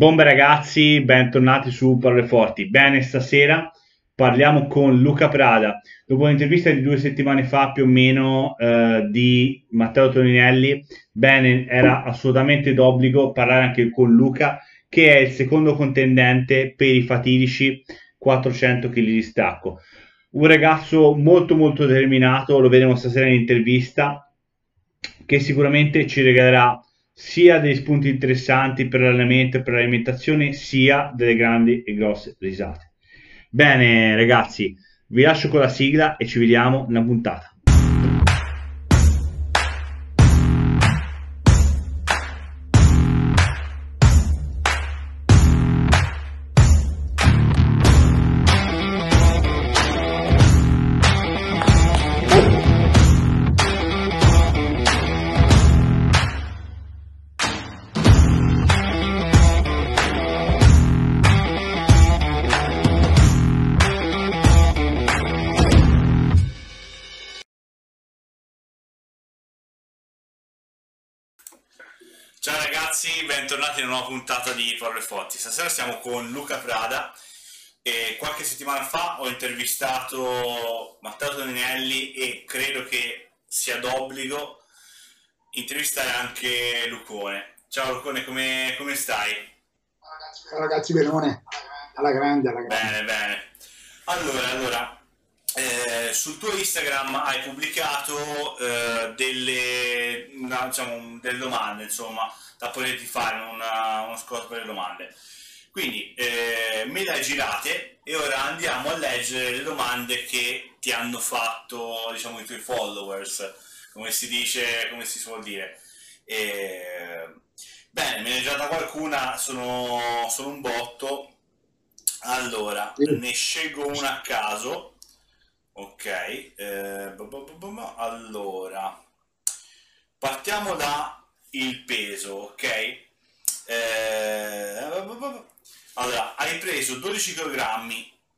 Bombe ragazzi, bentornati su Parole Forti. Bene, stasera parliamo con Luca Prada. Dopo un'intervista di due settimane fa più o meno eh, di Matteo Toninelli, bene, era assolutamente d'obbligo parlare anche con Luca, che è il secondo contendente per i fatidici 400 kg di stacco. Un ragazzo molto molto determinato, lo vedremo stasera in intervista, che sicuramente ci regalerà sia dei spunti interessanti per l'allenamento e per l'alimentazione, sia delle grandi e grosse risate. Bene, ragazzi, vi lascio con la sigla e ci vediamo nella puntata. Ragazzi, bentornati in una nuova puntata di Parole Forti. Stasera siamo con Luca Prada e qualche settimana fa ho intervistato Matteo Toninelli e credo che sia d'obbligo intervistare anche Lucone. Ciao Lucone, come, come stai? Ciao ragazzi, benone, alla grande, alla grande. Bene, bene. Allora, allora, eh, sul tuo Instagram hai pubblicato eh, delle, no, diciamo, delle domande, insomma, da poterti fare una, uno scorso per le domande. Quindi eh, me le hai girate e ora andiamo a leggere le domande che ti hanno fatto diciamo, i tuoi followers, come si dice, come si suol dire. Bene, me ne è girata qualcuna, sono, sono un botto. Allora, ne scelgo una a caso. Ok, eh, allora partiamo da il peso, ok? Eh, allora, hai preso 12 kg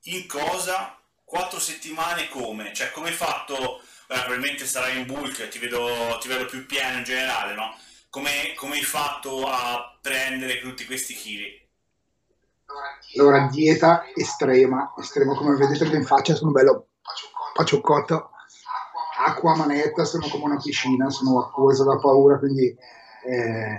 in cosa? 4 settimane come? Cioè, come hai fatto? Beh, probabilmente sarai in bulk, ti vedo, ti vedo più pieno in generale, no? Come, come hai fatto a prendere tutti questi chili? Allora, dieta estrema, estrema, come vedete in faccia sono bello pacioccotto, acqua manetta, sono come una piscina, sono acquosa da paura, quindi eh,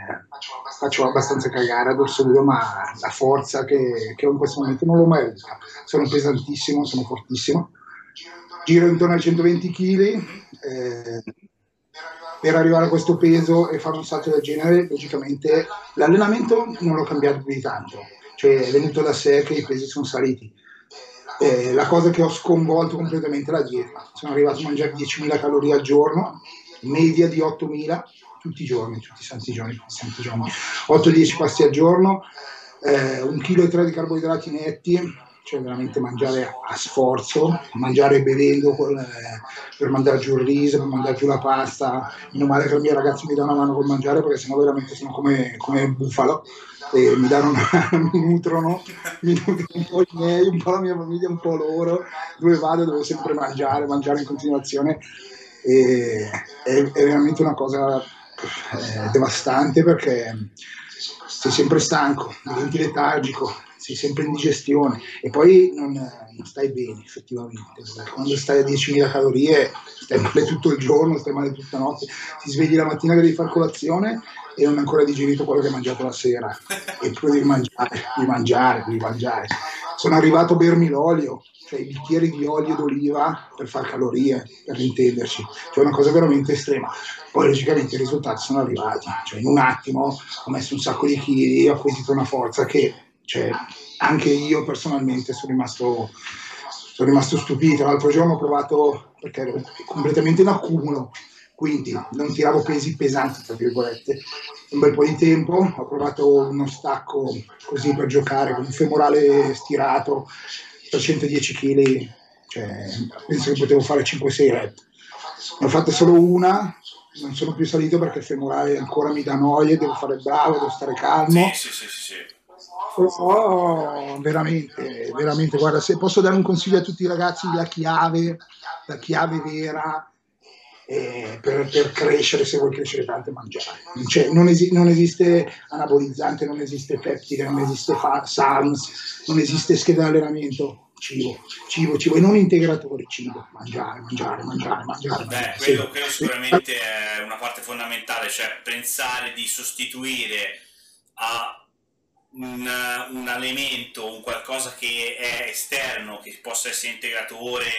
faccio abbastanza cagare ad Orsolino, ma la forza che, che, ho in questo momento non l'ho mai avuta. Sono pesantissimo, sono fortissimo. Giro intorno ai 120 kg. Eh, per arrivare a questo peso e fare un salto del genere, logicamente l'allenamento non l'ho cambiato più di tanto, cioè è venuto da sé che i pesi sono saliti. Eh, la cosa che ho sconvolto completamente la dieta. Sono arrivato a mangiare 10.000 calorie al giorno, media di 8.000 tutti i giorni, tutti i santi giorni, giorni. 8-10 pasti al giorno, eh, un chilo e tre di carboidrati netti, cioè veramente mangiare a sforzo, mangiare bevendo eh, per mandare giù il riso, per mandare giù la pasta. Meno male che i miei ragazzi mi danno una mano col mangiare perché sennò veramente sono come, come bufalo. E mi danno una mi nutrono, mi nutrono un po' i miei, un po' la mia famiglia, un po' loro. Dove vado devo sempre mangiare, mangiare in continuazione. E, è, è veramente una cosa eh, devastante perché sei sempre stanco, diventi letargico, sei sempre in digestione e poi non, non stai bene effettivamente, quando stai a 10.000 calorie stai male tutto il giorno, stai male tutta la notte, ti svegli la mattina che devi fare colazione e non hai ancora digerito quello che hai mangiato la sera e poi devi mangiare, devi mangiare, devi mangiare. Sono arrivato a bermi l'olio, cioè i bicchieri di olio d'oliva per fare calorie, per intenderci, cioè una cosa veramente estrema. Poi logicamente i risultati sono arrivati, cioè in un attimo ho messo un sacco di chili, ho acquisito una forza che cioè, anche io personalmente sono rimasto, sono rimasto stupito. L'altro giorno ho provato, perché ero completamente in accumulo, quindi non tiravo pesi pesanti, tra virgolette, un bel po' di tempo, ho provato uno stacco così per giocare con un femorale stirato, 310 kg, cioè, penso che potevo fare 5-6 rep. Ne ho fatta solo una, non sono più salito perché il femorale ancora mi dà noia, devo fare bravo, devo stare calmo. Sì, sì, sì, sì. Oh, veramente, veramente, guarda, se posso dare un consiglio a tutti i ragazzi, la chiave, la chiave vera eh, per, per, crescere, se vuoi crescere tanto, mangiare. Cioè, non, esi- non, esiste anabolizzante, non esiste peptide, non esiste fa- SARMS, non esiste scheda di allenamento. Cibo, cibo, cibo, e non integratori, cibo, mangiare, mangiare, mangiare, mangiare. Beh, quello, quello sicuramente è una parte fondamentale, cioè pensare di sostituire a un, un, elemento, un qualcosa che è esterno, che possa essere integratore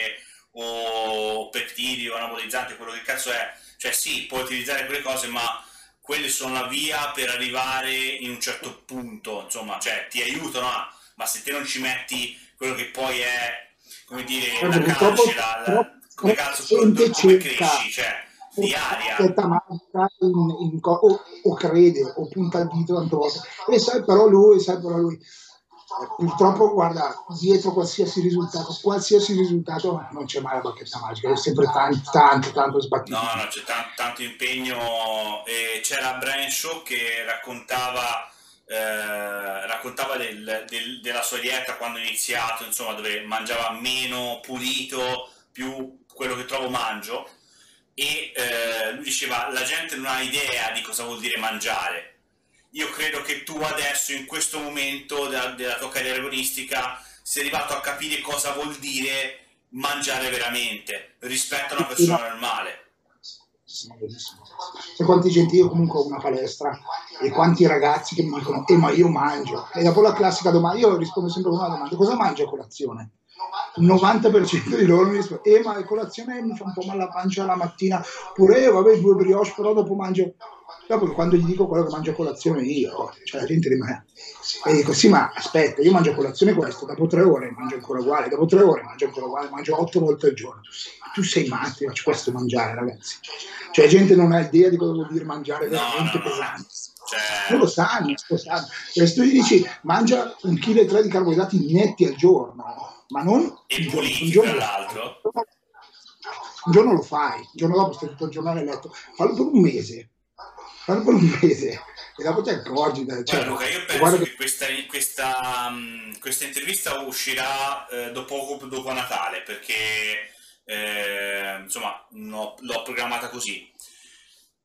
o peptidi o anabolizzante, quello che cazzo è, cioè sì, puoi utilizzare quelle cose, ma quelle sono la via per arrivare in un certo punto, insomma, cioè ti aiutano, a, ma se te non ci metti quello che poi è, come dire, una calcela, la, come cazzo, come cresci, cioè di aria. In, in, o, o, crede o punta il dito tante volte e sai però lui, sai però lui purtroppo guarda dietro qualsiasi risultato qualsiasi risultato non c'è mai la bacchetta magica è sempre tanto tanto tanto sbattuto no no c'è tanto, tanto impegno. E c'era Brian Shaw che raccontava eh, raccontava del, del, della sua dieta quando ha iniziato insomma dove mangiava meno pulito più quello che trovo mangio. E eh, lui diceva la gente non ha idea di cosa vuol dire mangiare io credo che tu adesso, in questo momento della, della tua carriera agonistica, sei arrivato a capire cosa vuol dire mangiare veramente rispetto a una persona normale. E quanti gente io comunque ho una palestra e quanti ragazzi che mi dicono eh ma io mangio e dopo la classica domanda io rispondo sempre con una domanda cosa mangia a colazione? il 90% di loro mi risponde eh ma a colazione mi fa un po' male la pancia la mattina pure io vabbè due brioche però dopo mangio Dopo quando gli dico quello che mangio a colazione io, cioè la gente rimane. E dico sì, ma aspetta, io mangio a colazione questo, dopo tre ore mangio ancora uguale, dopo tre ore mangio ancora uguale, mangio otto volte al giorno. Tu sei matto, faccio questo mangiare, ragazzi. Cioè la gente non ha idea di cosa vuol dire mangiare veramente no, no, pesante. Cioè... Non lo sanno, lo sanno. E se tu gli dici mangia un chilo e tre di carboidrati netti al giorno, ma non e puliti, un giorno, tra l'altro. Un giorno lo fai, il giorno dopo stai tutto il giorno a letto, fallo per un mese fallo per un mese e dopo ti accorgi. Cioè, guarda, Luca, io penso che, che questa, questa, um, questa, intervista uscirà eh, dopo, dopo Natale perché eh, insomma no, l'ho programmata così.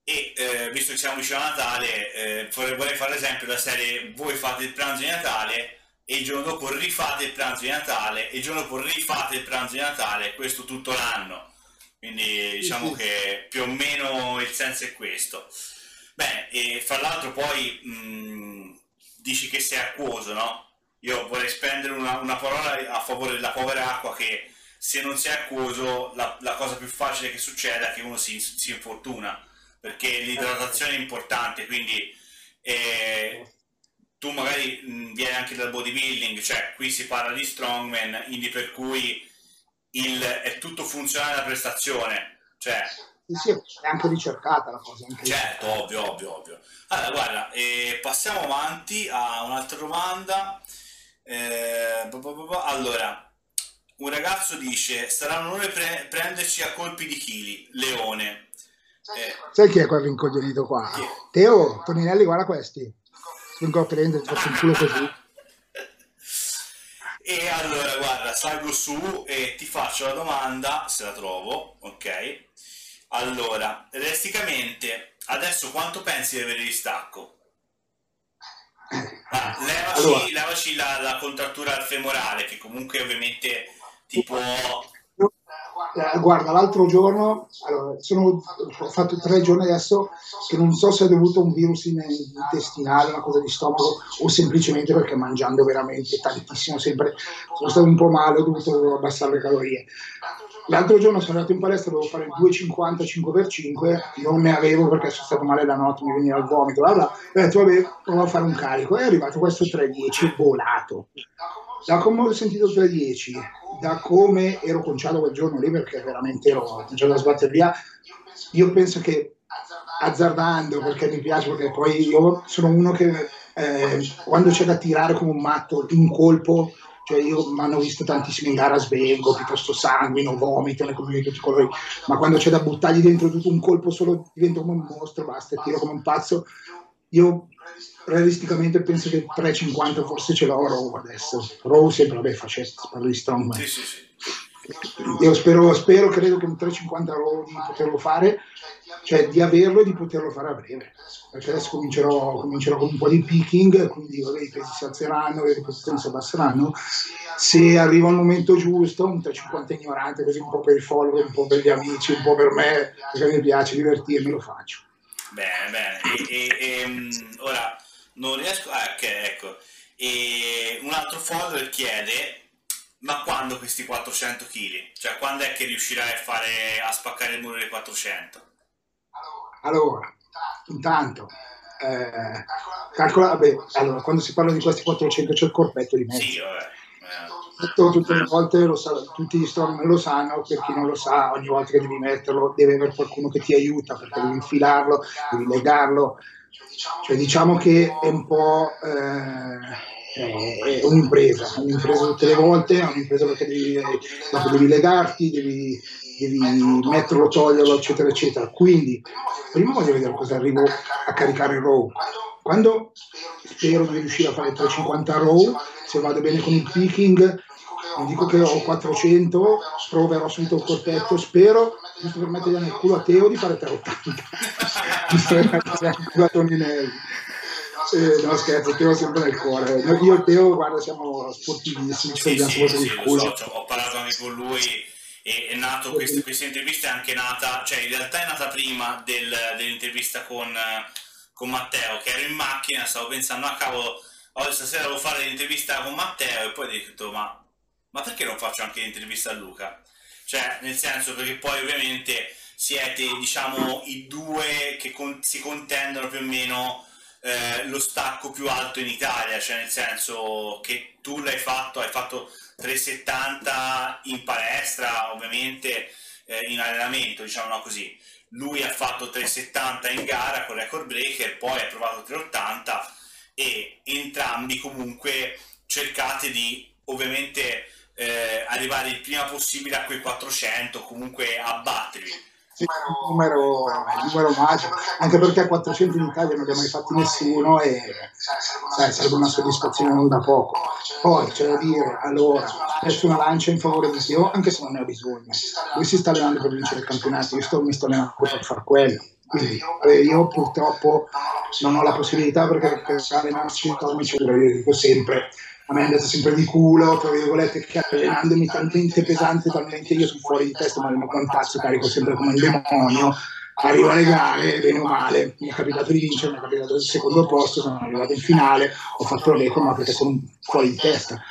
E eh, visto che siamo vicino a Natale, eh, vorrei fare l'esempio della serie: voi fate il pranzo di Natale e il giorno dopo rifate il pranzo di Natale e il giorno dopo rifate il pranzo di Natale, questo tutto l'anno. Quindi diciamo che più o meno il senso è questo. Beh, e fra l'altro poi mh, mm, dici che sei acquoso, no? Io vorrei spendere una, una, parola a favore della povera acqua che se non sei acquoso la, la cosa più facile che succeda è che uno si, si infortuna, perché l'idratazione è importante, quindi eh, tu magari mh, mm, vieni anche dal bodybuilding, cioè qui si parla di strongman, quindi per cui il, è tutto funzionale la prestazione, cioè sì, è anche ricercata la cosa. certo, ricercata. ovvio, ovvio, ovvio. Allora, guarda, eh, passiamo avanti a un'altra domanda. Eh, allora, un ragazzo dice, sarà un onore pre- prenderci a colpi di chili, Leone. Eh, Sai chi è quel rincoglionito qua? Chi? Teo, Toninelli, guarda questi. Vengo a prendere, faccio un culo così. E allora, guarda, salgo su e ti faccio la domanda, se la trovo, ok? Allora, realisticamente, adesso quanto pensi di avere distacco? Ah, levaci, allora. levaci la, la, contrattura al femorale, che comunque ovviamente ti può... Eh, guarda, l'altro giorno, allora, sono, ho fatto tre giorni adesso che non so se è dovuto a un virus intestinale, una cosa di stomaco, o semplicemente perché mangiando veramente tantissimo, sempre sono stato un po' male, ho dovuto abbassare le calorie. L'altro giorno sono andato in palestra, dovevo fare 2,50 5x5, non ne avevo perché sono stato male la notte, mi veniva il vomito, bla ho detto vabbè, provo a fare un carico. È arrivato questo 3,10 volato. Da come ho sentito 3,10, da come ero conciato quel giorno lì, perché veramente ero cominciato a sbattere via, io penso che azzardando, perché mi piace, perché poi io sono uno che eh, quando c'è da tirare come un matto in colpo cioè io mi hanno visto tantissimi in gara svengo, piuttosto sanguino, vomito, ne come tutti colori, ma quando c'è da buttargli dentro tutto un colpo solo divento come un mostro, basta, tiro come un pazzo. Io realisticamente penso che 3,50 forse ce l'ho Row adesso. Row sempre, vabbè, facetta, parlo di strongman. Sì, sì, sì. io spero, spero, credo che un 350 euro di poterlo fare, cioè di averlo e di poterlo fare a breve, perché adesso comincerò, comincerò con un po' di picking, quindi vabbè, i pesi si alzeranno, le ripetizioni si abbasseranno, se arriva il momento giusto, un 350 ignorante, così un po' per i follower, un po' per gli amici, un po' per me, perché mi piace divertirmi, lo faccio. Bene, bene, e, e, e mm, ora non riesco, ah, ok, ecco, e un altro follower chiede ma quando questi 400 kg? Cioè, quando è che riuscirai a, fare, a spaccare il muro dei 400? Allora, intanto, eh, calcola, vabbè, allora, quando si parla di questi 400 c'è il corpetto di mezzo. Sì, vabbè. Eh. Tutte le volte lo sa, tutti gli strongman lo sanno, per chi non lo sa, ogni volta che devi metterlo deve avere qualcuno che ti aiuta perché devi infilarlo, devi legarlo. Cioè, diciamo che è un po'. Eh, è un'impresa, è un'impresa tutte le volte, è un'impresa perché devi, devi legarti, devi, devi, metterlo, toglierlo, eccetera, eccetera. Quindi, prima voglio vedere cosa arrivo a caricare il RAW. Quando spero di riuscire a fare 350 RAW, se vado bene con il picking, non dico che ho 400, proverò subito il corpetto, spero, giusto per mettergli nel culo a Teo, di fare 380. giusto per mettergli nel culo a Toninelli. Eh, no scherzo, Teo sempre nel cuore. Io e Teo, guarda, siamo sportivissimi, ci sì, sì, sì, so, cioè, ho parlato anche con lui e è nato, questa, questa, intervista è anche nata, cioè in realtà è nata prima del, dell'intervista con, con, Matteo, che ero in macchina, stavo pensando, ah cavolo, oggi stasera devo fare l'intervista con Matteo e poi ho detto, ma, ma perché non faccio anche l'intervista a Luca? Cioè, nel senso, perché poi ovviamente siete, diciamo, i due che con, si contendono più o meno eh, lo stacco più alto in Italia, cioè nel senso che tu l'hai fatto, hai fatto 370 in palestra, ovviamente eh, in allenamento, diciamo così. Lui ha fatto 370 in gara con record breaker, poi ha provato 380 e entrambi comunque cercate di ovviamente eh, arrivare il prima possibile a quei 400, comunque abbatterli il numero, il numero magico, anche perché a 400 in Italia non ha mai fatti nessuno e sai, sarebbe una soddisfazione non da poco. Poi c'è da dire, allora, spesso una lancia in favore di Sio, anche se non ne ha bisogno. Lui si sta allenando per vincere il campionato, io sto, mi sto allenando per far quello. Quindi io purtroppo non ho la possibilità perché per allenarsi come ci dico sempre a me è andata sempre di culo, tra virgolette, che allenandomi talmente pesante, talmente io sono fuori di testa, ma mio contazzo carico sempre come un demonio, arrivo alle gare, bene o male, mi è capitato di vincere, mi è capitato il secondo posto, sono arrivato in finale, ho fatto l'eco, ma perché sono fuori di testa.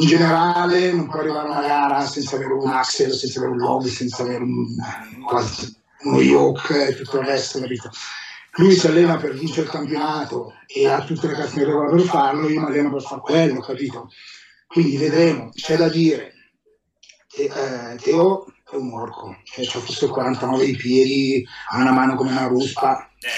In generale non puoi arrivare a una gara senza avere un axel, senza avere un lobby, senza avere un, uno yoke e tutto il resto, capito? Lui si allena per vincere il campionato e ha tutte le carte in regola per farlo, io mi alleno per fare quello, capito? Quindi vedremo, c'è da dire. E, eh, Teo è un orco, cioè c'ha forse 49 di piedi, ha una mano come una ruspa. Eh,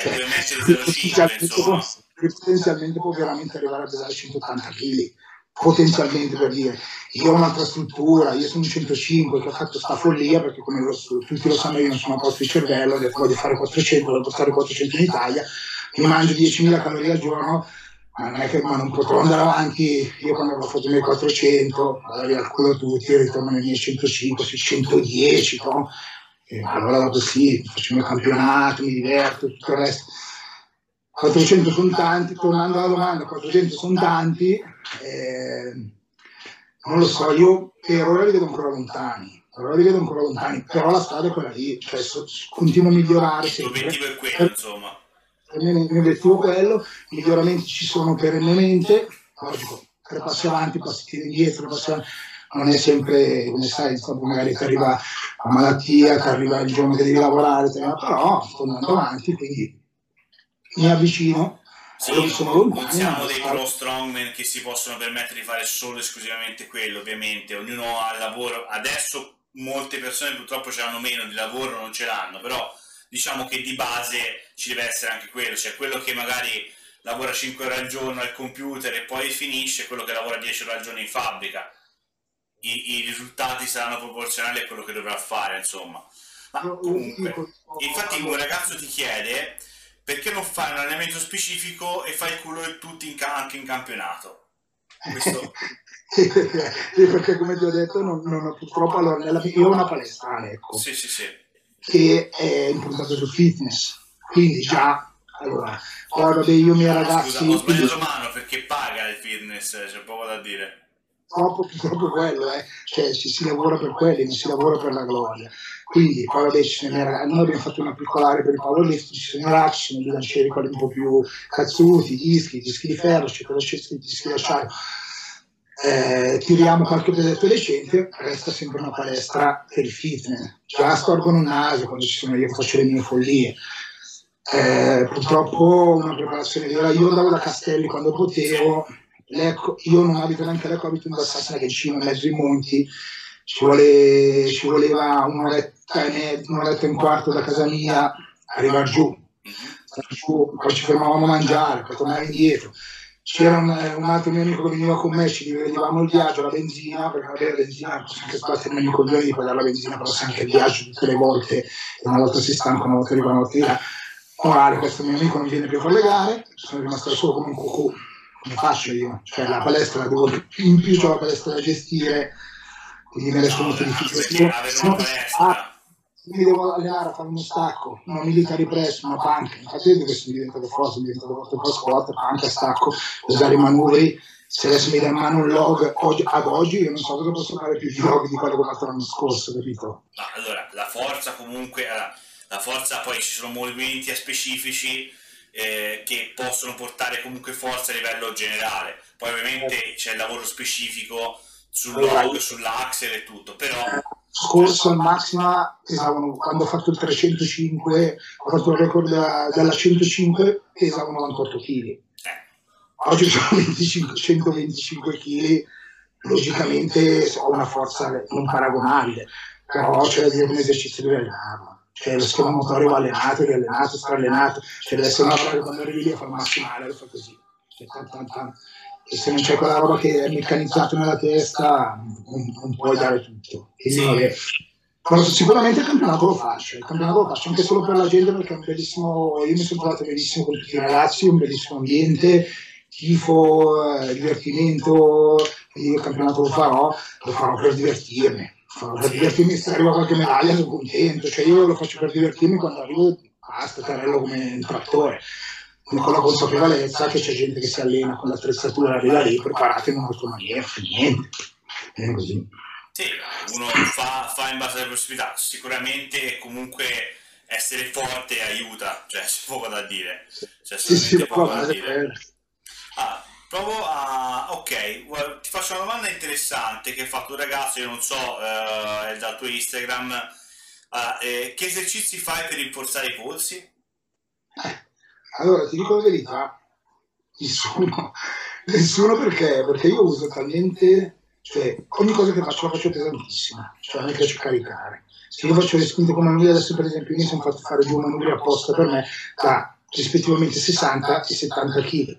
cioè, potenzialmente può veramente arrivare a pesare 180 kg potenzialmente per dire io ho un'altra struttura, io sono un 105 che ho fatto sta follia perché come lo, tutti lo sanno io non sono a posto di cervello, ho detto voglio fare 400, voglio stare 400 in Italia, mi mangio 10.000 calorie al giorno, ma non è che ma non potrò andare avanti, io quando avevo fatto i miei 400, magari al culo tutti, ritorno nei miei 105, sui 110, no? Allora dopo sì, faccio il mio campionato, mi diverto, tutto il resto 400 sono tanti, tornando alla domanda, 400 sono tanti, eh, non lo so, io per ora li vedo ancora lontani, per ora li vedo ancora lontani, però la strada è quella lì, cioè so, continuo a migliorare. L'obiettivo è quello, insomma. Per me il mio obiettivo è quello, i miglioramenti ci sono perennemente, logico, tre passi avanti, passi indietro, tre passi avanti non è sempre, come sai, magari ti arriva la malattia, ti arriva il giorno che devi lavorare, però sto andando avanti, quindi mi avvicino. Sì, non, non siamo dei pro strongman che si possono permettere di fare solo e esclusivamente quello, ovviamente. Ognuno ha il lavoro. Adesso molte persone purtroppo ce l'hanno meno di lavoro, non ce l'hanno, però diciamo che di base ci deve essere anche quello, cioè quello che magari lavora 5 ore al giorno al computer e poi finisce, quello che lavora 10 ore al giorno in fabbrica. I, i risultati saranno proporzionali a quello che dovrà fare, insomma. Ma comunque, infatti un ragazzo ti chiede perché non fai un allenamento specifico e fai il culo di tutti in ca- anche in campionato? Questo... perché come ti ho detto non, non purtroppo allora, nella, io ho una palestra ecco, sì, sì, sì. che è impuntata sul fitness quindi già allora poi vabbè io miei ragazzi Scusa, ho sbagliato mano perché paga il fitness c'è poco da dire Purtroppo, purtroppo quello, eh. cioè si, si, lavora per quelli, non si lavora per la gloria. Quindi poi vabbè, ci sono, noi abbiamo fatto una piccola area per i powerlift, ci sono i rack, ci sono i bilancieri quelli un po' più cazzuti, dischi, dischi di ferro, eccetera, eccetera, i dischi d'acciaio. Eh, tiriamo qualche pesetto decente, resta sempre una palestra per il fitness. Già storgono il naso quando ci sono io che faccio le mie follie. Eh, purtroppo una preparazione. Io andavo da Castelli quando potevo, Lecco, io non abito neanche Lecco, abito in Valsassina che è in mezzo ai monti, ci, vuole, ci voleva un'oretta e, un'oretta e un quarto da casa mia arrivare giù. giù, poi ci fermavamo a mangiare, poi tornare indietro. C'era un, un, altro mio amico che veniva con me, ci dividevamo il viaggio, la benzina, perché vabbè la benzina posso anche sbattermi i coglioni di pagare la benzina, però se anche il viaggio tutte le volte, una volta si stanca, una volta arriva, una volta là. Orale, questo mio amico non viene più a fare sono rimasto solo come un cucù come faccio io? Cioè la palestra la devo, in più ho la palestra da gestire, quindi me ne sono molto difficile. Ah, mi devo allenare a fare uno stacco, una military press, una punk, infatti io questo mi diventato forte, è diventato forte pro squat, punk a stacco, usare i manubri, se adesso mi dai in mano un log oggi, ad oggi io non so cosa posso fare più di log di quello che ho fatto l'anno scorso, capito? No, allora, la forza comunque, la forza poi ci sono movimenti specifici eh, che possono portare comunque forza a livello generale. Poi ovviamente c'è il lavoro specifico sul log, sull'axel e tutto, però... Scorso al Maxima pesavano, quando ho fatto il 305, ho fatto il record da, dalla 105, pesavano 98 kg. Eh. Oggi sono 25, 125 kg, logicamente ho una forza non paragonabile, però c'è dire un esercizio di allenarlo cioè lo schema motorio va allenato, riallenato, strallenato, cioè deve essere una roba che quando arrivi lì a fare massimale lo fa così. Cioè, tan, tan, tan. E se non c'è quella roba che è meccanizzata nella testa, non, non puoi dare tutto. Quindi, vabbè. Però sicuramente il campionato lo faccio, il campionato lo faccio anche solo per la gente perché è un bellissimo, io mi sono trovato benissimo con tutti i ragazzi, un bellissimo ambiente, tifo, eh, divertimento, quindi il campionato lo farò, lo farò per divertirmi per divertirmi se arriva qualche medaglia sono contento, cioè io lo faccio per divertirmi quando arrivo basta, tarello come un trattore, con la consapevolezza che c'è gente che si allena con l'attrezzatura, arriva lì preparata in un'altra maniera, fa niente, è così. Sì, uno fa, fa in base alle possibilità, sicuramente comunque essere forte aiuta, cioè c'è poco da dire. C'è sì, sì, poco da dire. Ah, Provo a... Ok, ti faccio una domanda interessante che ha fatto un ragazzo, io non so, eh, è dal tuo Instagram. Eh, che esercizi fai per rinforzare i polsi? Eh, allora, ti dico la verità, nessuno. Nessuno perché? Perché io uso talmente... Cioè, ogni cosa che faccio la faccio pesantissima, cioè me piace caricare. Se io faccio le spinte come manubri, adesso per esempio mi sono fatto fare due manubri apposta per me da rispettivamente 60 e 70 kg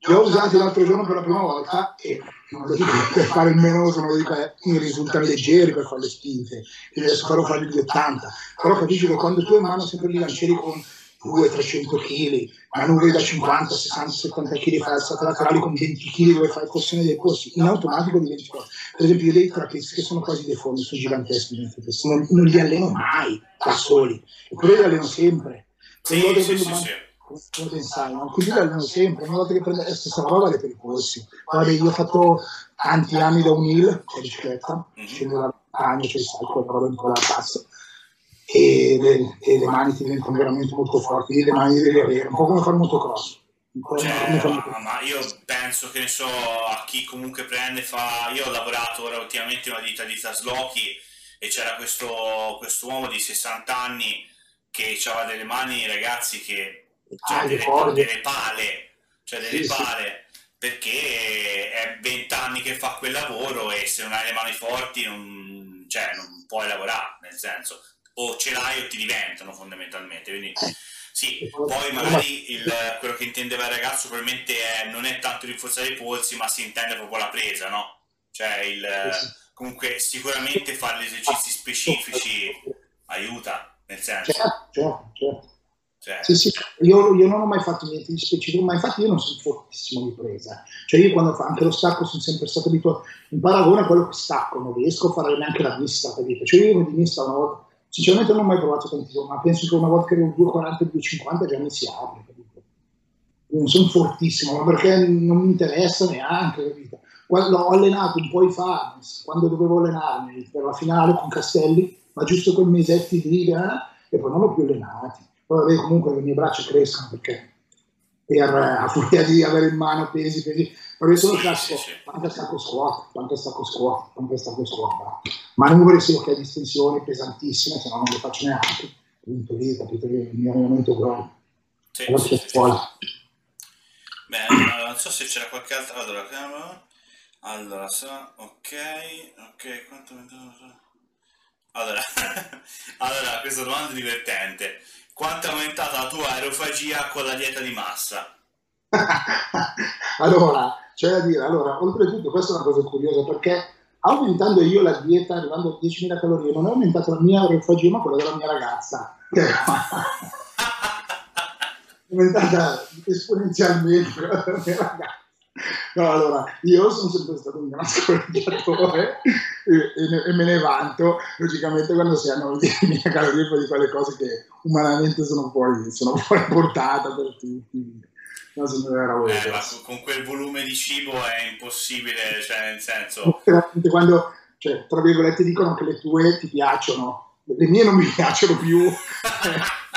li ho usati l'altro giorno per la prima volta e non lo dico per fare il menoso, non lo dico, eh, mi risultano leggeri per fare le spinte, quindi adesso farò fare gli 80, però capisci che quando tu hai in mano sempre gli lancieri con 200-300 kg, manubri da 50, 60, 70 kg, fai alzate laterali con 20 kg dove fai corsione dei corsi, in automatico diventi forte. Per esempio io dei trapezi che sono quasi deformi, sono giganteschi, non, non li alleno mai da soli, eppure li alleno sempre. Sì, sì, sì, sì come pensare, no? così l'alleno sempre, ogni volta che prende la stessa roba vale per i polsi. Guarda, io ho fatto tanti anni da un hill, cioè bicicletta, mhm. scendo dalla montagna, c'è il salto, la roba in quella passa, e le, e le mani ti diventano veramente molto forti, le mani devi avere, un po' come fare un motocross. Cioè, ma, ma io penso che ne so a chi comunque prende fa io ho lavorato ora ultimamente in una ditta di traslochi e c'era questo uomo di 60 anni che aveva delle mani ragazzi che cioè ah, delle, delle, pale, cioè delle sì, pale, sì. perché è vent'anni che fa quel lavoro e se non hai le mani forti non, cioè, non puoi lavorare, nel senso, o ce l'hai o ti diventano fondamentalmente. Quindi, eh. sì, poi magari il, quello che intendeva il ragazzo probabilmente è, non è tanto rinforzare i polsi, ma si intende proprio la presa, no? Cioè, il, comunque sicuramente fare gli esercizi specifici aiuta, nel senso. Certo, certo, certo. Cioè... Sì, sì, io, io, non ho mai fatto niente di specifico, ma infatti io non sono fortissimo di presa. Cioè io quando fa anche lo stacco sono sempre stato abituato, in paragone a quello che stacco, non riesco a fare neanche la vista, capito? Cioè io di vista una volta, sinceramente non ho mai provato tantissimo, ma penso che una volta che ero 2,40 2,50 già mi si apre, capito? Io non sono fortissimo, ma perché non mi interessa neanche, capito? Quando ho allenato un po' i fans, quando dovevo allenarmi per la finale con Castelli, ma giusto quei mesetti lì, eh, e poi non l'ho più allenati poi comunque le mie braccia crescono perché per, a furia di avere in mano pesi, pesi, vorrei solo casco, panca stacco squat, panca stacco squat, panca stacco squat, ma non vorrei solo che ha distensioni pesantissime, se no non le faccio neanche, quindi lì capite che il mio allenamento è quello. Sì, allora, sì, sì. Beh, non so se c'era qualche altra, allora, allora, ok, ok, quanto allora, allora, questa domanda è divertente quanto è aumentata la tua aerofagia con la dieta di massa? allora, c'è da dire, allora, oltretutto questa è una cosa curiosa perché aumentando io la dieta, arrivando a 10.000 calorie, non è aumentata la mia aerofagia ma quella della mia ragazza. Che è aumentata esponenzialmente della mia ragazza. No, allora, io sono sempre stato un gran scorreggiatore e, e, me ne vanto, logicamente quando si hanno le mie calorie poi di quelle cose che umanamente sono fuori, sono fuori portata per tutti. No, eh, ma con quel volume di cibo è impossibile, cioè nel senso... Quando, cioè, tra virgolette, dicono che le tue ti piacciono, le mie non mi piacciono più.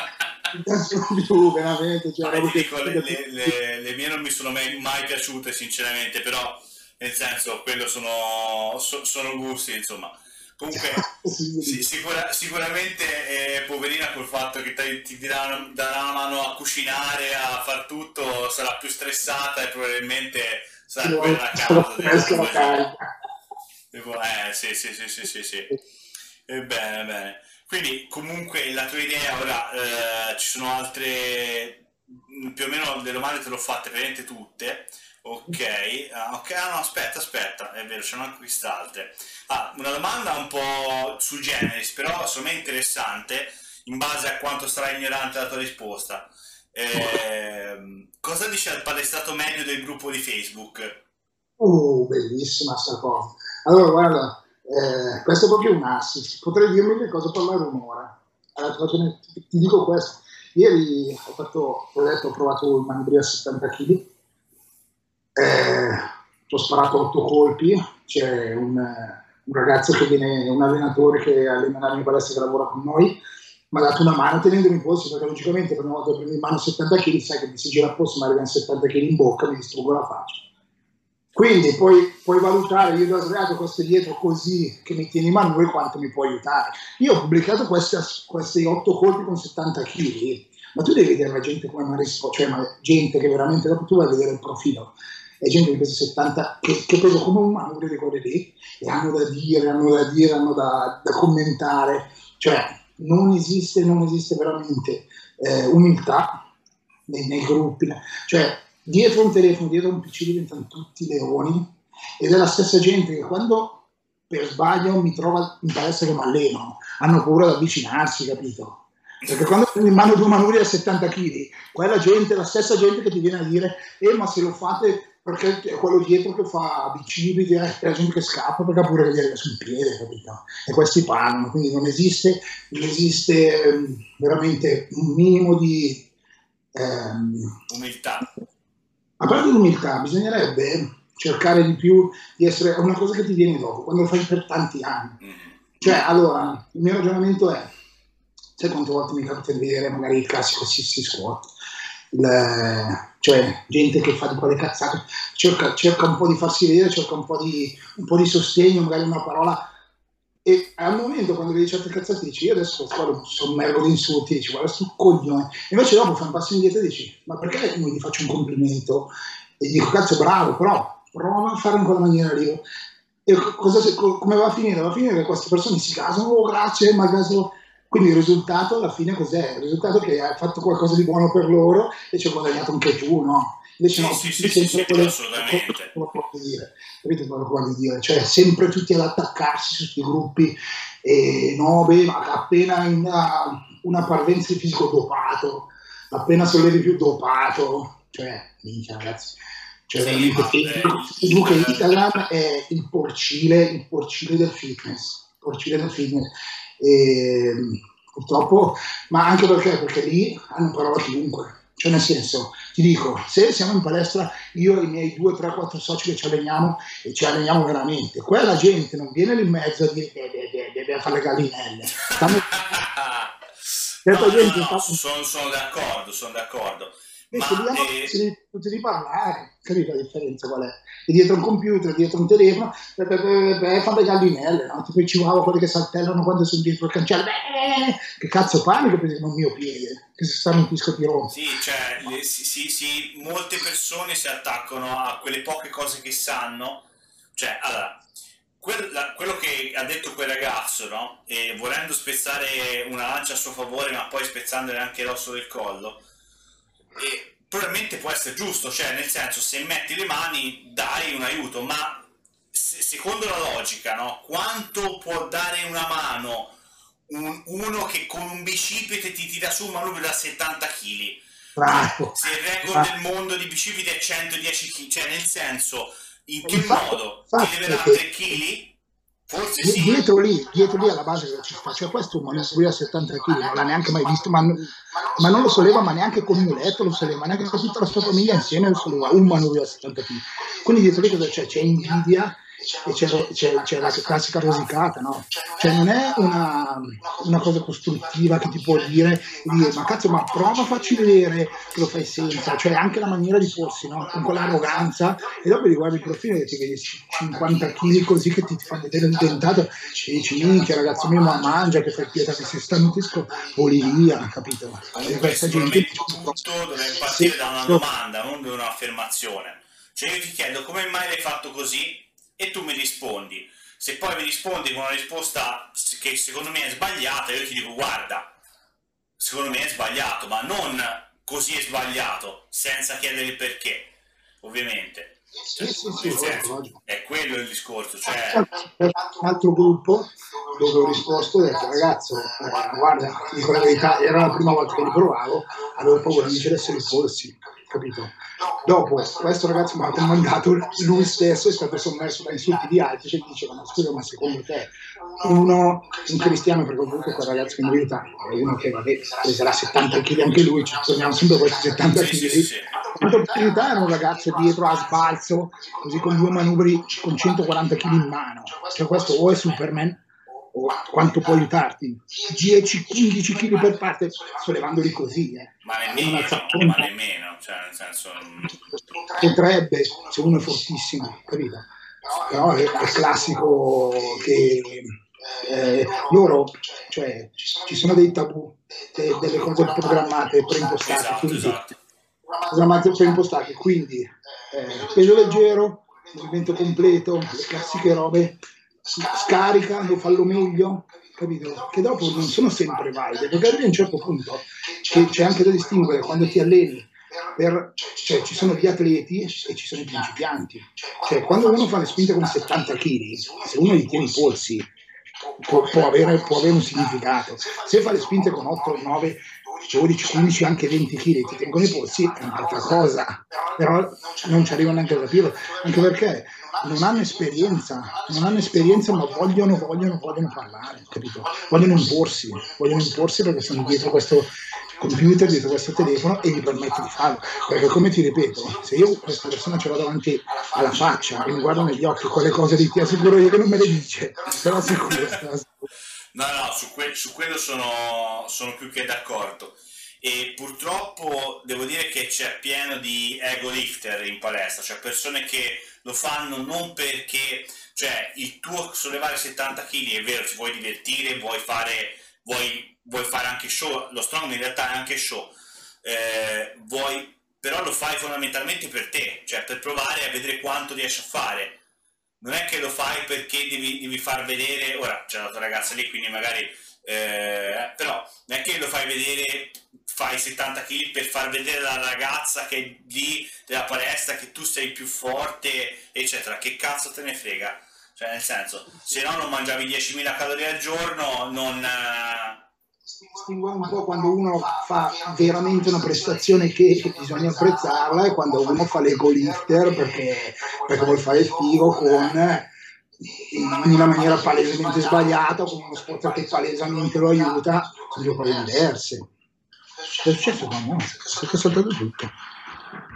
più veramente. Cioè, dico, le, le, le, mie non mi sono mai, mai, piaciute, sinceramente, però nel senso, quello sono, so, sono gusti, insomma. Comunque, sì, sicura, sicuramente, eh, poverina, col fatto che ti, ti daranno, darà una mano a cucinare, a far tutto, sarà più stressata e probabilmente sarà sì, quella a casa. Devo, eh, sì, sì, sì, sì, sì, sì. Bene, bene. Quindi comunque la tua idea ora eh, ci sono altre più o meno le domande te le ho fatte praticamente tutte. Ok, ah, ok, ah, no, aspetta, aspetta, è vero, ce n'ho anche quest'altre. Ah, una domanda un po' su generis, però secondo me interessante in base a quanto sarà ignorante la tua risposta. Eh, cosa dice al palestrato medio del gruppo di Facebook? Uh, bellissima sta cosa. Allora, guarda, eh, questo è proprio un assist. Potrei dirmi che cosa parlare un'ora. Allora, ti, ti dico questo. Ieri ho, fatto, ho, detto, ho provato il manubrio a 70 kg, eh, ho sparato 8 colpi, c'è un, un, ragazzo che viene, un allenatore che allena la mia palestra che lavora con noi, mi ha dato una mano tenendomi in polso perché logicamente per una volta che prendi in mano 70 kg sai che mi si gira a posto ma arrivano 70 kg in bocca mi distruggo la faccia quindi puoi, puoi valutare, io ho sbagliato questo dietro così che mi tieni in mano, lui quanto mi può aiutare. Io ho pubblicato questi, questi 8 colpi con 70 kg, ma tu devi vedere la gente come mi risponde, cioè ma gente che veramente, dopo tu vai a vedere il profilo, è gente che pesa 70, che, che pesa come un manubrio di quelli lì, e hanno da dire, hanno da dire, hanno da, da commentare, cioè non esiste, non esiste veramente eh, umiltà nei, nei gruppi, cioè dietro un telefono, dietro un PC diventano tutti leoni ed è la stessa gente che quando per sbaglio mi trova in palestra che mi alleno, hanno paura di avvicinarsi, capito? Perché quando prendi in mano due manubri a 70 kg, quella gente, la stessa gente che ti viene a dire, eh ma se lo fate perché è quello dietro che fa bicipiti, è la gente che scappa perché ha pure che gli sul piede, capito? E questi parlano, quindi non esiste, non esiste um, veramente un minimo di um, umiltà a parte l'umiltà, bisognerebbe cercare di più di essere una cosa che ti viene dopo, quando lo fai per tanti anni. Mm. Cioè, allora, il mio ragionamento è, sai quante volte mi capita di vedere magari il classico sissi squat, il, cioè gente che fa di quelle cazzate, cerca, cerca, un po' di farsi vedere, cerca un po' di, un po' di sostegno, magari una parola e al momento quando vedi certe cazzate dici io adesso qua sommergo di insulti dici guarda sto coglione invece dopo fai un passo indietro e dici ma perché non gli faccio un complimento e gli dico cazzo bravo però prova a fare in quella maniera lì e cosa, come va a finire? va a finire che queste persone si casano oh grazie ma caso quindi il risultato alla fine cos'è? il risultato è che hai fatto qualcosa di buono per loro e ci hai guadagnato anche tu no? Invece no, sì, sì, sì, sì, quelle, assolutamente. Dire? Capite cosa voglio dire? Cioè, sempre tutti ad attaccarsi su questi gruppi, e no, beh, ma appena una, una parvenza fisico dopato, appena sollevi più dopato, cioè, minchia ragazzi, cioè, sì, Facebook e Instagram è il porcile, il porcile del fitness, porcile del fitness. E, purtroppo, ma anche perché, perché lì hanno parola chiunque. Cioè, nel senso, ti dico, se siamo in palestra, io e i miei 2, 3, 4 soci che ci alleniamo e ci alleniamo veramente, quella gente non viene lì in mezzo a dire deve fare le gallinelle. Stanno... no, no, no, sono, sono d'accordo, sono d'accordo. Invece ma, lì eh... potevi parlare, capito la differenza qual è? E dietro un computer, dietro un telefono, beh, beh, beh, fanno le gallinelle, no? tipo i chihuahua quelli che saltellano quando sono dietro il cancello, che cazzo panico per il mio piede, che si stanno in pisco di Roma. Sì, cioè, le, sì, sì, sì, molte persone si attaccano a quelle poche cose che sanno, cioè, allora, quella, quello che ha detto quel ragazzo, no? E volendo spezzare una lancia a suo favore, ma poi spezzandole anche l'osso del collo, e probabilmente può essere giusto, cioè nel senso se metti le mani dai un aiuto, ma se, secondo la logica, no? quanto può dare una mano un, uno che con un bicipite ti tira su un manubrio da 70 kg? Bravo. Se il record del mondo di bicipiti è 110 kg, cioè nel senso, in che infatti, modo? Ti deve dare 3 kg? Forse sì. Dietro lì, dietro lì alla base ci sta, cioè questo un manubrio a 70 kg, non l'ha neanche mai visto, ma, ma, non lo solleva, ma neanche con un muletto lo solleva, ma neanche con tutta la sua famiglia insieme lo solleva, un manubrio a 70 kg. Quindi dietro lì cosa c'è? C'è invidia e c'è, c'è, c'è, la classica rosicata, no? Cioè non è una, una, cosa costruttiva che ti può dire, dire, ma cazzo, ma prova a farci vedere che lo fai senza, cioè anche la maniera di porsi, no? Con quell'arroganza, e dopo ti guardi il profilo e ti vedi 50 kg così che ti, ti fa vedere il dentato, e dici, minchia ragazzo mio, ma mangia che fai pietra che sei starnutisco, voli via, capito? E questa gente... Tutto deve partire da una domanda, non da un'affermazione. Cioè io ti chiedo come mai l'hai fatto così e tu mi rispondi. Se poi mi rispondi con una risposta che secondo me è sbagliata, io ti dico guarda, secondo me è sbagliato, ma non così è sbagliato, senza chiedere il perché, ovviamente. Cioè, sì, sì, sì, senso, è quello il discorso. Cioè... Un altro gruppo dove ho risposto ho detto ragazzo, eh, guarda, dico la verità, era la prima volta che li provavo, avevo paura di essere i polsi, capito? Dopo, questo ragazzo mi ha comandato, lui stesso è stato sommerso da insulti di altri, cioè diceva, ma scusa, ma secondo te uno, un cristiano, perché comunque quel ragazzo che in verità è uno che vabbè, peserà 70 kg anche lui, ci torniamo sempre a questi 70 kg, in verità era un ragazzo dietro a sbalzo, così con due manubri con 140 kg in mano, cioè questo o è Superman o quanto può aiutarti 10-15 kg per parte sollevandoli così eh. ma nemmeno, ma nemmeno cioè nel senso potrebbe se uno è fortissimo capito però è, è classico che eh, loro cioè ci sono dei tabù de, delle cose programmate preimpostate esatto, quindi, esatto. programmate preimpostate quindi eh, peso leggero movimento completo le classiche robe scarica, lo fallo meglio, capito? Che dopo non sono sempre valide, perché arriva a un certo punto che c'è anche da distinguere quando ti alleni. Per, cioè, ci sono gli atleti e ci sono i principianti. Cioè, quando uno fa le spinte con 70 kg, se uno gli tiene i polsi, può, può, avere, può avere un significato. Se fa le spinte con 8, 9, 12, 15, anche 20 kg ti tengono i polsi è un'altra cosa, però non ci arrivano neanche a capirlo, anche perché non hanno esperienza, non hanno esperienza ma vogliono, vogliono, vogliono parlare, capito? Vogliono imporsi, vogliono imporsi perché sono dietro questo computer, dietro questo telefono e gli permette di farlo. Perché come ti ripeto, se io questa persona ce l'ho davanti alla faccia e mi guardo negli occhi, quelle cose lì ti assicuro io che non me le dice, però sicuro. No, no, su, que- su quello sono, sono più che d'accordo e purtroppo devo dire che c'è pieno di ego lifter in palestra, cioè persone che lo fanno non perché, cioè il tuo sollevare 70 kg è vero, ti vuoi divertire, vuoi fare, vuoi, vuoi fare anche show, lo strong in realtà è anche show, eh, vuoi, però lo fai fondamentalmente per te, cioè per provare a vedere quanto riesci a fare. Non è che lo fai perché devi, devi far vedere, ora c'è la tua ragazza lì, quindi magari, eh, però non è che lo fai vedere fai 70 kg per far vedere alla ragazza che è lì della palestra che tu sei più forte, eccetera. Che cazzo te ne frega? Cioè, nel senso, se no non mangiavi 10.000 calorie al giorno, non... distinguere un po' quando uno fa veramente una prestazione che bisogna apprezzarla e quando uno fa l'ego lifter perché, perché vuole fare il figo con in una maniera palesemente sbagliata, con uno sport che palesemente lo aiuta, sono due cose diverse. È successo con me, perché è saltato tutto.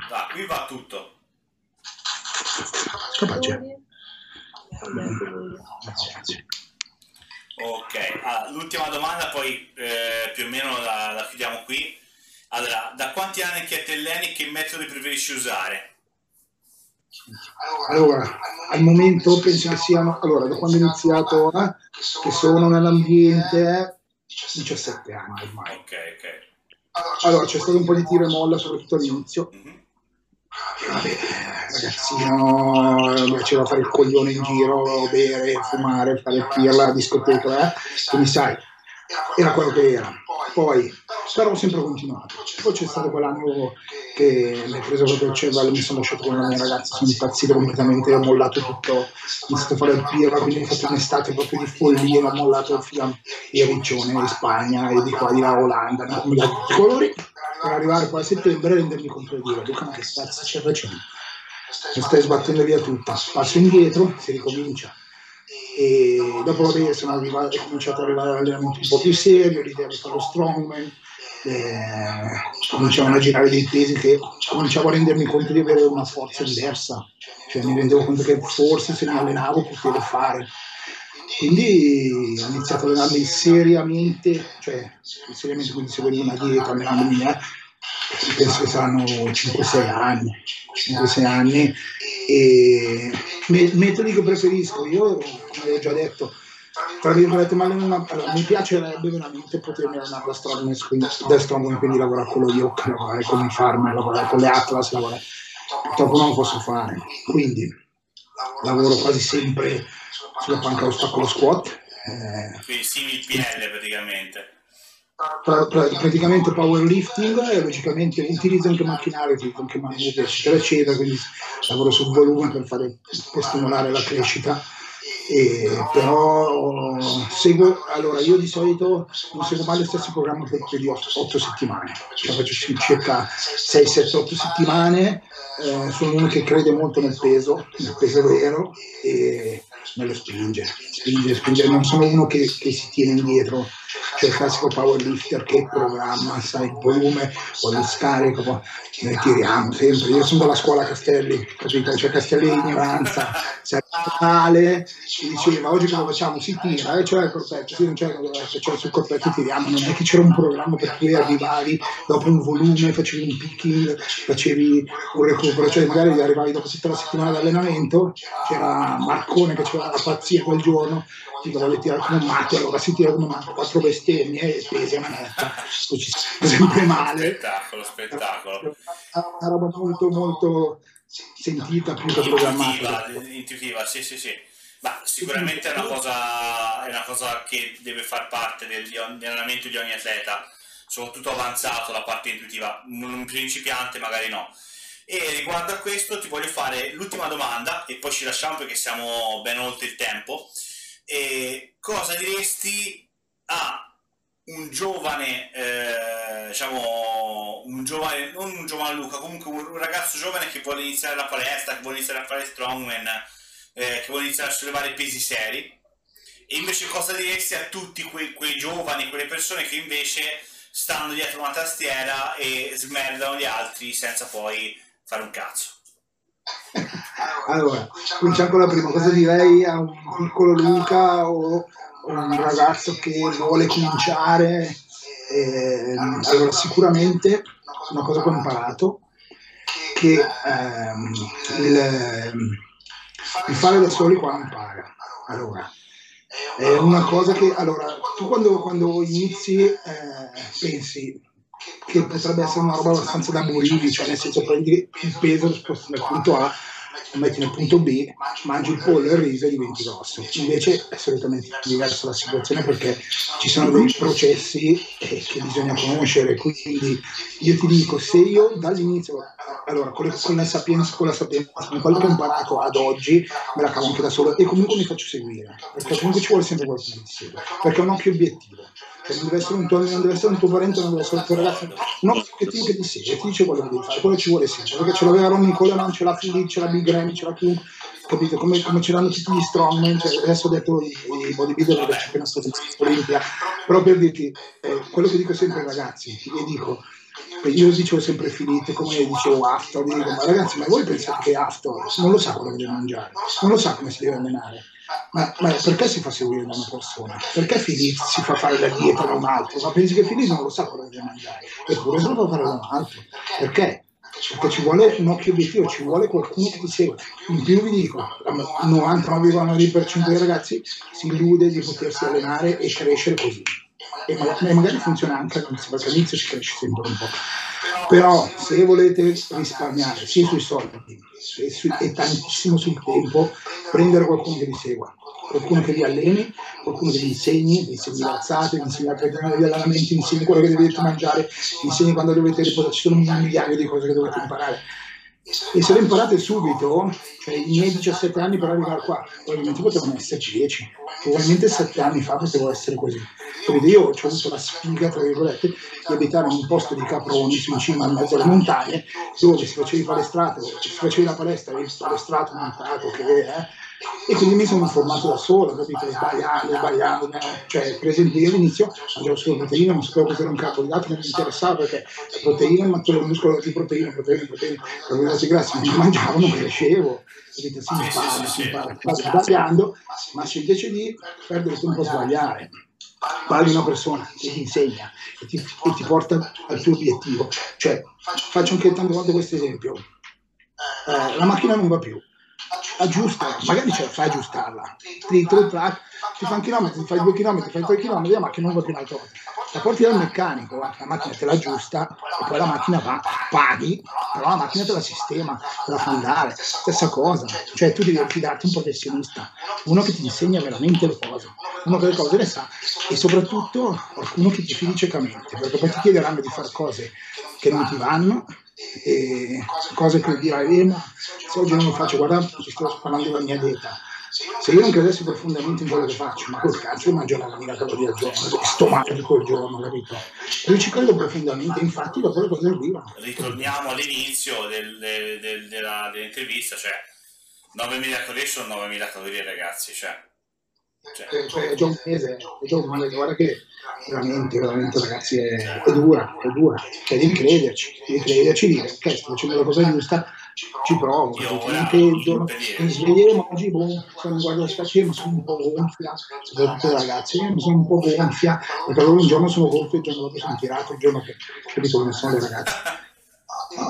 Va, qui va tutto. Capace. Ok, ah, l'ultima domanda, poi eh, più o meno la, la, chiudiamo qui. Allora, da quanti anni che te alleni che metodi preferisci usare? Allora, al momento penso che siano, allora, da quando ho iniziato, eh, che sono nell'ambiente, 17 anni ormai. Ok, ok. Allora, c'è stato un po' di tiro e molla, soprattutto all'inizio. Mm-hmm. Ragazzino, mi piaceva fare il coglione in giro, bere, fumare, fare il pirla, discoteca, eh? quindi sai, era quello che era. Poi, però ho sempre continuato. Poi c'è stato quell'anno che mi ha preso proprio il cervello, mi sono lasciato con la mia ragazza, sono impazzito completamente, ho mollato tutto, ho iniziato a fare il pirla, quindi ho fatto un'estate proprio di follia, ho mollato fino a Riccione in Spagna e di qua di là Olanda, no? come i colori, per arrivare qua a settembre e rendermi conto di dire, ma che cazzo c'è facendo? Mi stai sbattendo via tutta, passo indietro, si ricomincia e dopo sono arrivato, ho cominciato ad arrivare all'allenamento un po' più serio, l'idea di fare lo strongman, eh, cominciavano a girare dei pesi che cominciavo a rendermi conto di avere una forza diversa, cioè mi rendevo conto che forse se mi allenavo potevo fare. Quindi ho iniziato a allenarmi seriamente, cioè seriamente quindi seguendo una dieta, allenandomi, eh, penso che saranno 5-6 anni, 5-6 anni. E metodi che preferisco, io come ho già detto, tra virgolette, ma una, allora, mi piacerebbe veramente potermi allenare da strongman, quindi, da strongman, quindi lavorare con lo yoke, lavorare con i farm, lavorare con le atlas, lavorare. purtroppo non lo posso fare, quindi lavoro quasi sempre sulla panca ostacolo squat. Eh, quindi simil PL praticamente pra, pra, praticamente powerlifting e logicamente utilizzo anche macchinari, utilizzo anche manubri eccetera eccetera, quindi lavoro sul volume per, fare, per stimolare la crescita. E, però seguo allora io di solito non seguo mai lo stesso programma per di 8, settimane. Cioè faccio circa 6 7 8 settimane eh, sono uno che crede molto nel peso nel peso vero e me lo spinge spinge spinge non sono uno che, che si tiene indietro c'è il classico powerlifter che programma, sai, il volume, poi lo scarico, noi tiriamo sempre. Io sono dalla scuola Castelli, capito? Cioè Castelli ignoranza, sei male, ci diceva oggi cosa facciamo? Si tira, e eh? cioè il corpetto, sì, non c'è cioè, sul corpetto tiriamo, non è che c'era un programma per cui arrivavi dopo un volume, facevi un picking, facevi un recupero, cioè magari arrivavi dopo la settimana di allenamento, c'era Marcone che c'era la pazzia quel giorno, ti vuole tirare come un matto, allora si tira come un matto, quattro bestemmie e pesi una manetta, ci sta sempre male. Spettacolo, spettacolo. Una roba molto, molto sentita, più che programmata. Intuitiva, sì, sì, sì. Ma sicuramente è una, cosa, è una cosa che deve far parte del, dell'allenamento di ogni atleta, soprattutto avanzato la parte intuitiva, un principiante magari no. E riguardo a questo ti voglio fare l'ultima domanda e poi ci lasciamo perché siamo ben oltre il tempo. E cosa diresti a un giovane, eh, diciamo, un giovane, non un giovane Luca, comunque un ragazzo giovane che vuole iniziare la palestra, che vuole iniziare a fare strongman, eh, che vuole iniziare a sollevare pesi seri. E invece cosa diresti a tutti quei, quei giovani, quelle persone che invece stanno dietro una tastiera e smerdano gli altri senza poi fare un cazzo? Allora, cominciamo con la prima. Cosa direi a un piccolo Luca o un ragazzo che vuole cominciare? Eh, allora, sicuramente una cosa che ho imparato che ehm, il, il, fare da soli qua non paga. Allora, è una cosa che allora, tu quando, quando inizi eh, pensi che potrebbe essere una roba abbastanza da morire, cioè nel senso prendi il peso, lo sposti dal punto A lo metti nel punto B, mangi il pollo e il riso e diventi grosso. Invece è assolutamente diversa la situazione perché ci sono dei processi eh, che bisogna conoscere. Quindi io ti dico, se io dall'inizio, allora con, le, con la sapienza, con la sapienza, con quello che ho imparato ad oggi, me la cavo anche da solo e comunque mi faccio seguire, perché comunque ci vuole sempre qualcuno di serio, perché ho un occhio obiettivo cioè, non, deve essere un tuo, non deve essere un tuo parente, non deve essere un tuo ragazzo, no, che ti, che ti segue, ti dice quello che devi fare, quello ci vuole sempre, perché ce l'aveva Ron Nicola, ce l'ha Philip, ce l'ha Big Ramy, ce l'ha chiunque, capito? Come, come ce l'hanno tutti gli strongman, cioè, adesso ho detto i, i bodybuilder perché c'è appena stato in Olimpia, però per dirti, eh, quello che dico sempre ai ragazzi, gli dico, io dicevo sempre finite come dicevo After, dico, ma ragazzi, ma voi pensate che After non lo sa quello che deve mangiare, non lo sa come si deve allenare. Ma, ma, perché si fa seguire da una persona? Perché Filippo si fa fare la dieta da un altro? Ma pensi che Filippo non lo sa che deve mangiare? Eppure se lo fa fare da un altro. Perché? Perché ci vuole un occhio obiettivo, ci vuole qualcuno che ti segue. In più vi dico, il 99,9% dei ragazzi si illude di potersi allenare e crescere così e magari, funziona anche all'inizio, perché all'inizio si cresce sempre un po'. Però se volete risparmiare sia sui soldi e, su, e tantissimo sul tempo, prendere qualcuno che vi segua, qualcuno che vi alleni, qualcuno che vi insegni, vi insegni le alzate, vi insegni la preghiera degli allenamenti, vi insegni quello che dovete mangiare, vi insegni quando dovete riposare, ci sono un migliaio di cose che dovete imparare. E se le imparate subito, cioè i miei 17 anni per arrivare qua, probabilmente potevano esserci 10, probabilmente 7 anni fa potevo essere così. Quindi io ho avuto la sfiga, tra virgolette, di abitare in un posto di caproni su in cima in mezzo alle montagne, dove si facevi palestrato, si facevi la palestra, avevi palestrato montato, che eh, e quindi mi sono informato da solo, capito? Sbagliando, sbagliando. Cioè, per esempio, io all'inizio mangiavo solo proteine, non sapevo cos'era un capo di latte, non mi interessava perché proteine, ma il muscolo di proteine, proteine, proteine, carboidrati grassi, non mangiavo, non crescevo. Capito? Si impara, si impara, sbagliando, ma se invece di perdere tempo a sbagliare, parli una persona che ti insegna e ti, e ti porta al tuo obiettivo. Cioè, faccio anche tante volte questo esempio. Eh, la macchina non va più aggiusta, magari ce la fai aggiustarla, ti, ti, ti fa un chilometro, ti fai due chilometri, fai tre chilometri, la macchina non va più un'altra volta. La porti dal meccanico, la macchina te l'aggiusta e poi la macchina va, paghi, però la macchina te la sistema, te la fa andare, stessa cosa, cioè tu devi affidarti un professionista, uno che ti insegna veramente le cose, uno che le cose le sa e soprattutto qualcuno che ti fidi ciecamente, perché poi ti chiederanno di fare cose che non ti vanno e cose che dirai, eh, se oggi non lo faccio, guarda, ti sto parlando della mia dieta. Se io non credessi profondamente in quello che faccio, ma col cazzo io mangio una mia calorie al giorno, sto male quel giorno, capito? Io ci credo profondamente, infatti dopo le cose arrivano. Ritorniamo all'inizio del, del, del, della, dell'intervista, cioè 9.000 calorie sono 9.000 calorie ragazzi, cioè cioè, cioè, cioè, è già un mese, è mese, guarda che veramente, veramente ragazzi è, è dura, è dura, cioè devi crederci, devi crederci, dire ok sto facendo la cosa giusta, ci provo, anche il giorno mi sveglieremo oggi, boh, se non guardo lo specchio sono un po' gonfia, soprattutto le ragazze, io sono un po' gonfia, perché allora un giorno sono gonfio, il giorno dopo sono tirato, il giorno che capito come sono le ragazze.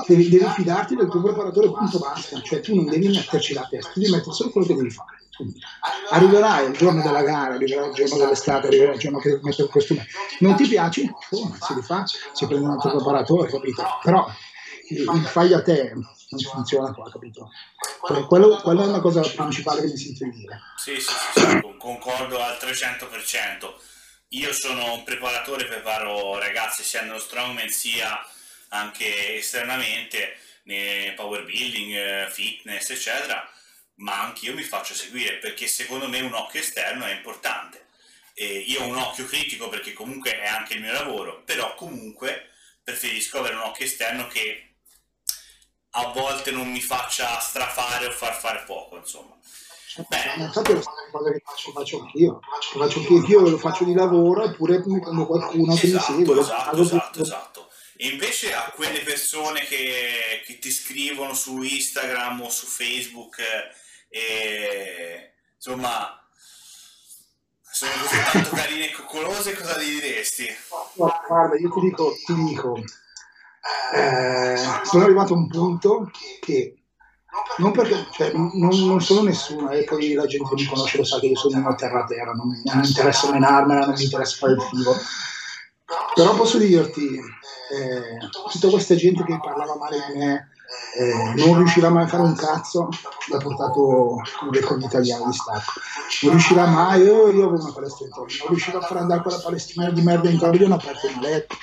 Devi, devi fidarti del tuo preparatore, punto basta, cioè tu non devi metterci la testa, devi mettere solo quello che devi fare Arriverà il giorno della gara, arriverà il giorno dell'estate, arriverà il giorno che mettere il costume. Non ti piace? Oh, si rifà, si prende un altro preparatore, capito? Però il, fai a te non funziona qua, capito? Quello, quella è una cosa principale che mi sento di dire. Sì, sì, sì, concordo al 300%. Io sono un preparatore, preparo ragazzi sia nello strongman sia anche esternamente, nel power building, eh, fitness, eccetera ma anche io mi faccio seguire perché secondo me un occhio esterno è importante. E io ho un occhio critico perché comunque è anche il mio lavoro, però comunque preferisco avere un occhio esterno che a volte non mi faccia strafare o far fare poco, insomma. Beh, infatti una cosa che faccio, faccio anch'io, lo faccio anch'io, io lo faccio di lavoro eppure prendo qualcuno che esatto, mi segue. Esatto, esatto, esatto. E invece a quelle persone che, che, ti scrivono su Instagram o su Facebook e insomma sono così tanto carine e coccolose cosa gli diresti? guarda io ti dico, ti dico eh, sono arrivato a un punto che non perché cioè, non, non, sono nessuno e poi la gente mi conosce lo sa che io sono una terra a terra non, non mi interessa menarmela non mi interessa fare il figo però posso dirti eh, tutta questa gente che parlava male di me eh, non riuscirà mai a fare un cazzo, l'ha portato con record italiano di stacco. Non riuscirà mai, io, io avevo una palestra in Torino, non riuscirà a fare andare quella palestina di merda in Torino, ho aperto un letto.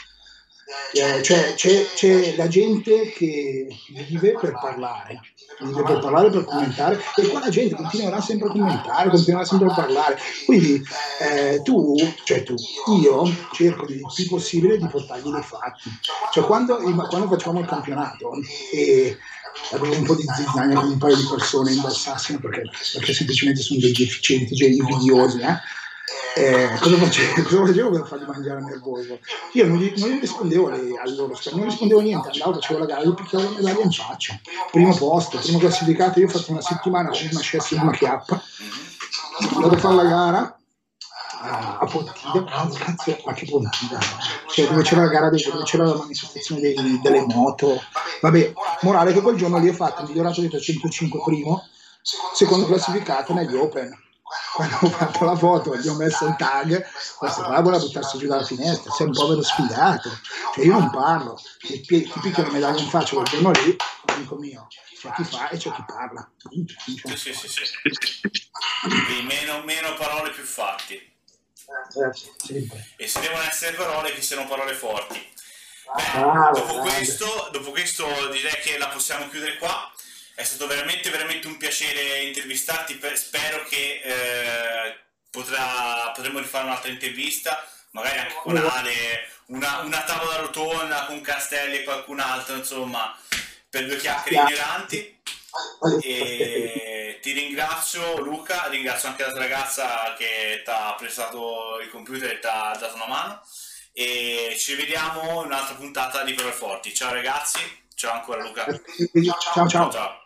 Eh, cioè c'è, c'è, la gente che vive per parlare, vive per parlare, per commentare e qua la gente continuerà sempre a commentare, continuerà sempre a parlare. Quindi eh, tu, cioè tu, io cerco il più possibile di portargli dei fatti. Cioè quando, quando facciamo il campionato e avevo un po' di zizzania con un paio di persone in Balsassino perché, perché semplicemente sono dei deficienti, cioè invidiosi, eh? Eh, cosa, facevo? cosa facevo per fargli mangiare nervoso? Io non gli, non gli rispondevo alle, alle loro storie, non rispondevo niente, andavo, facevo la gara, gli picchiavo la medaglia in faccia. Primo posto, primo classificato, io ho fatto una settimana con una scelta di una chiappa, vado a fare la gara a, a Pontida, cazzo, ma che Pontida? Cioè, dove c'era la gara, dei, dove c'era la manifestazione dei, delle moto. Vabbè, morale che quel giorno lì ho fatto il migliorato di 305 primo, secondo classificato negli Open quando ho fatto la foto gli ho messo il tag, questo qua vuole buttarsi giù dalla finestra, sei un povero sfigato, cioè io non parlo, ti, ti picchio la medaglia in faccia quel giorno lì, amico mio, c'è chi fa e c'è chi parla. Sì, sì, sì, sì. Meno, meno, parole più fatti. Eh, e se devono essere parole che siano parole forti. Beh, ah, dopo, questo, dopo questo direi che la possiamo chiudere qua è stato veramente, veramente un piacere intervistarti. Spero che eh, potrà, potremo rifare un'altra intervista, magari anche con Ale, una, una tavola rotonda con Castelli e qualcun altro, insomma, per due chiacchiere ignoranti. E ti ringrazio Luca, ringrazio anche la tua ragazza che ti ha prestato il computer e ti ha dato una mano e ci vediamo in un'altra puntata di Prove Forti. Ciao ragazzi, ciao ancora Luca. ciao. ciao. ciao. ciao.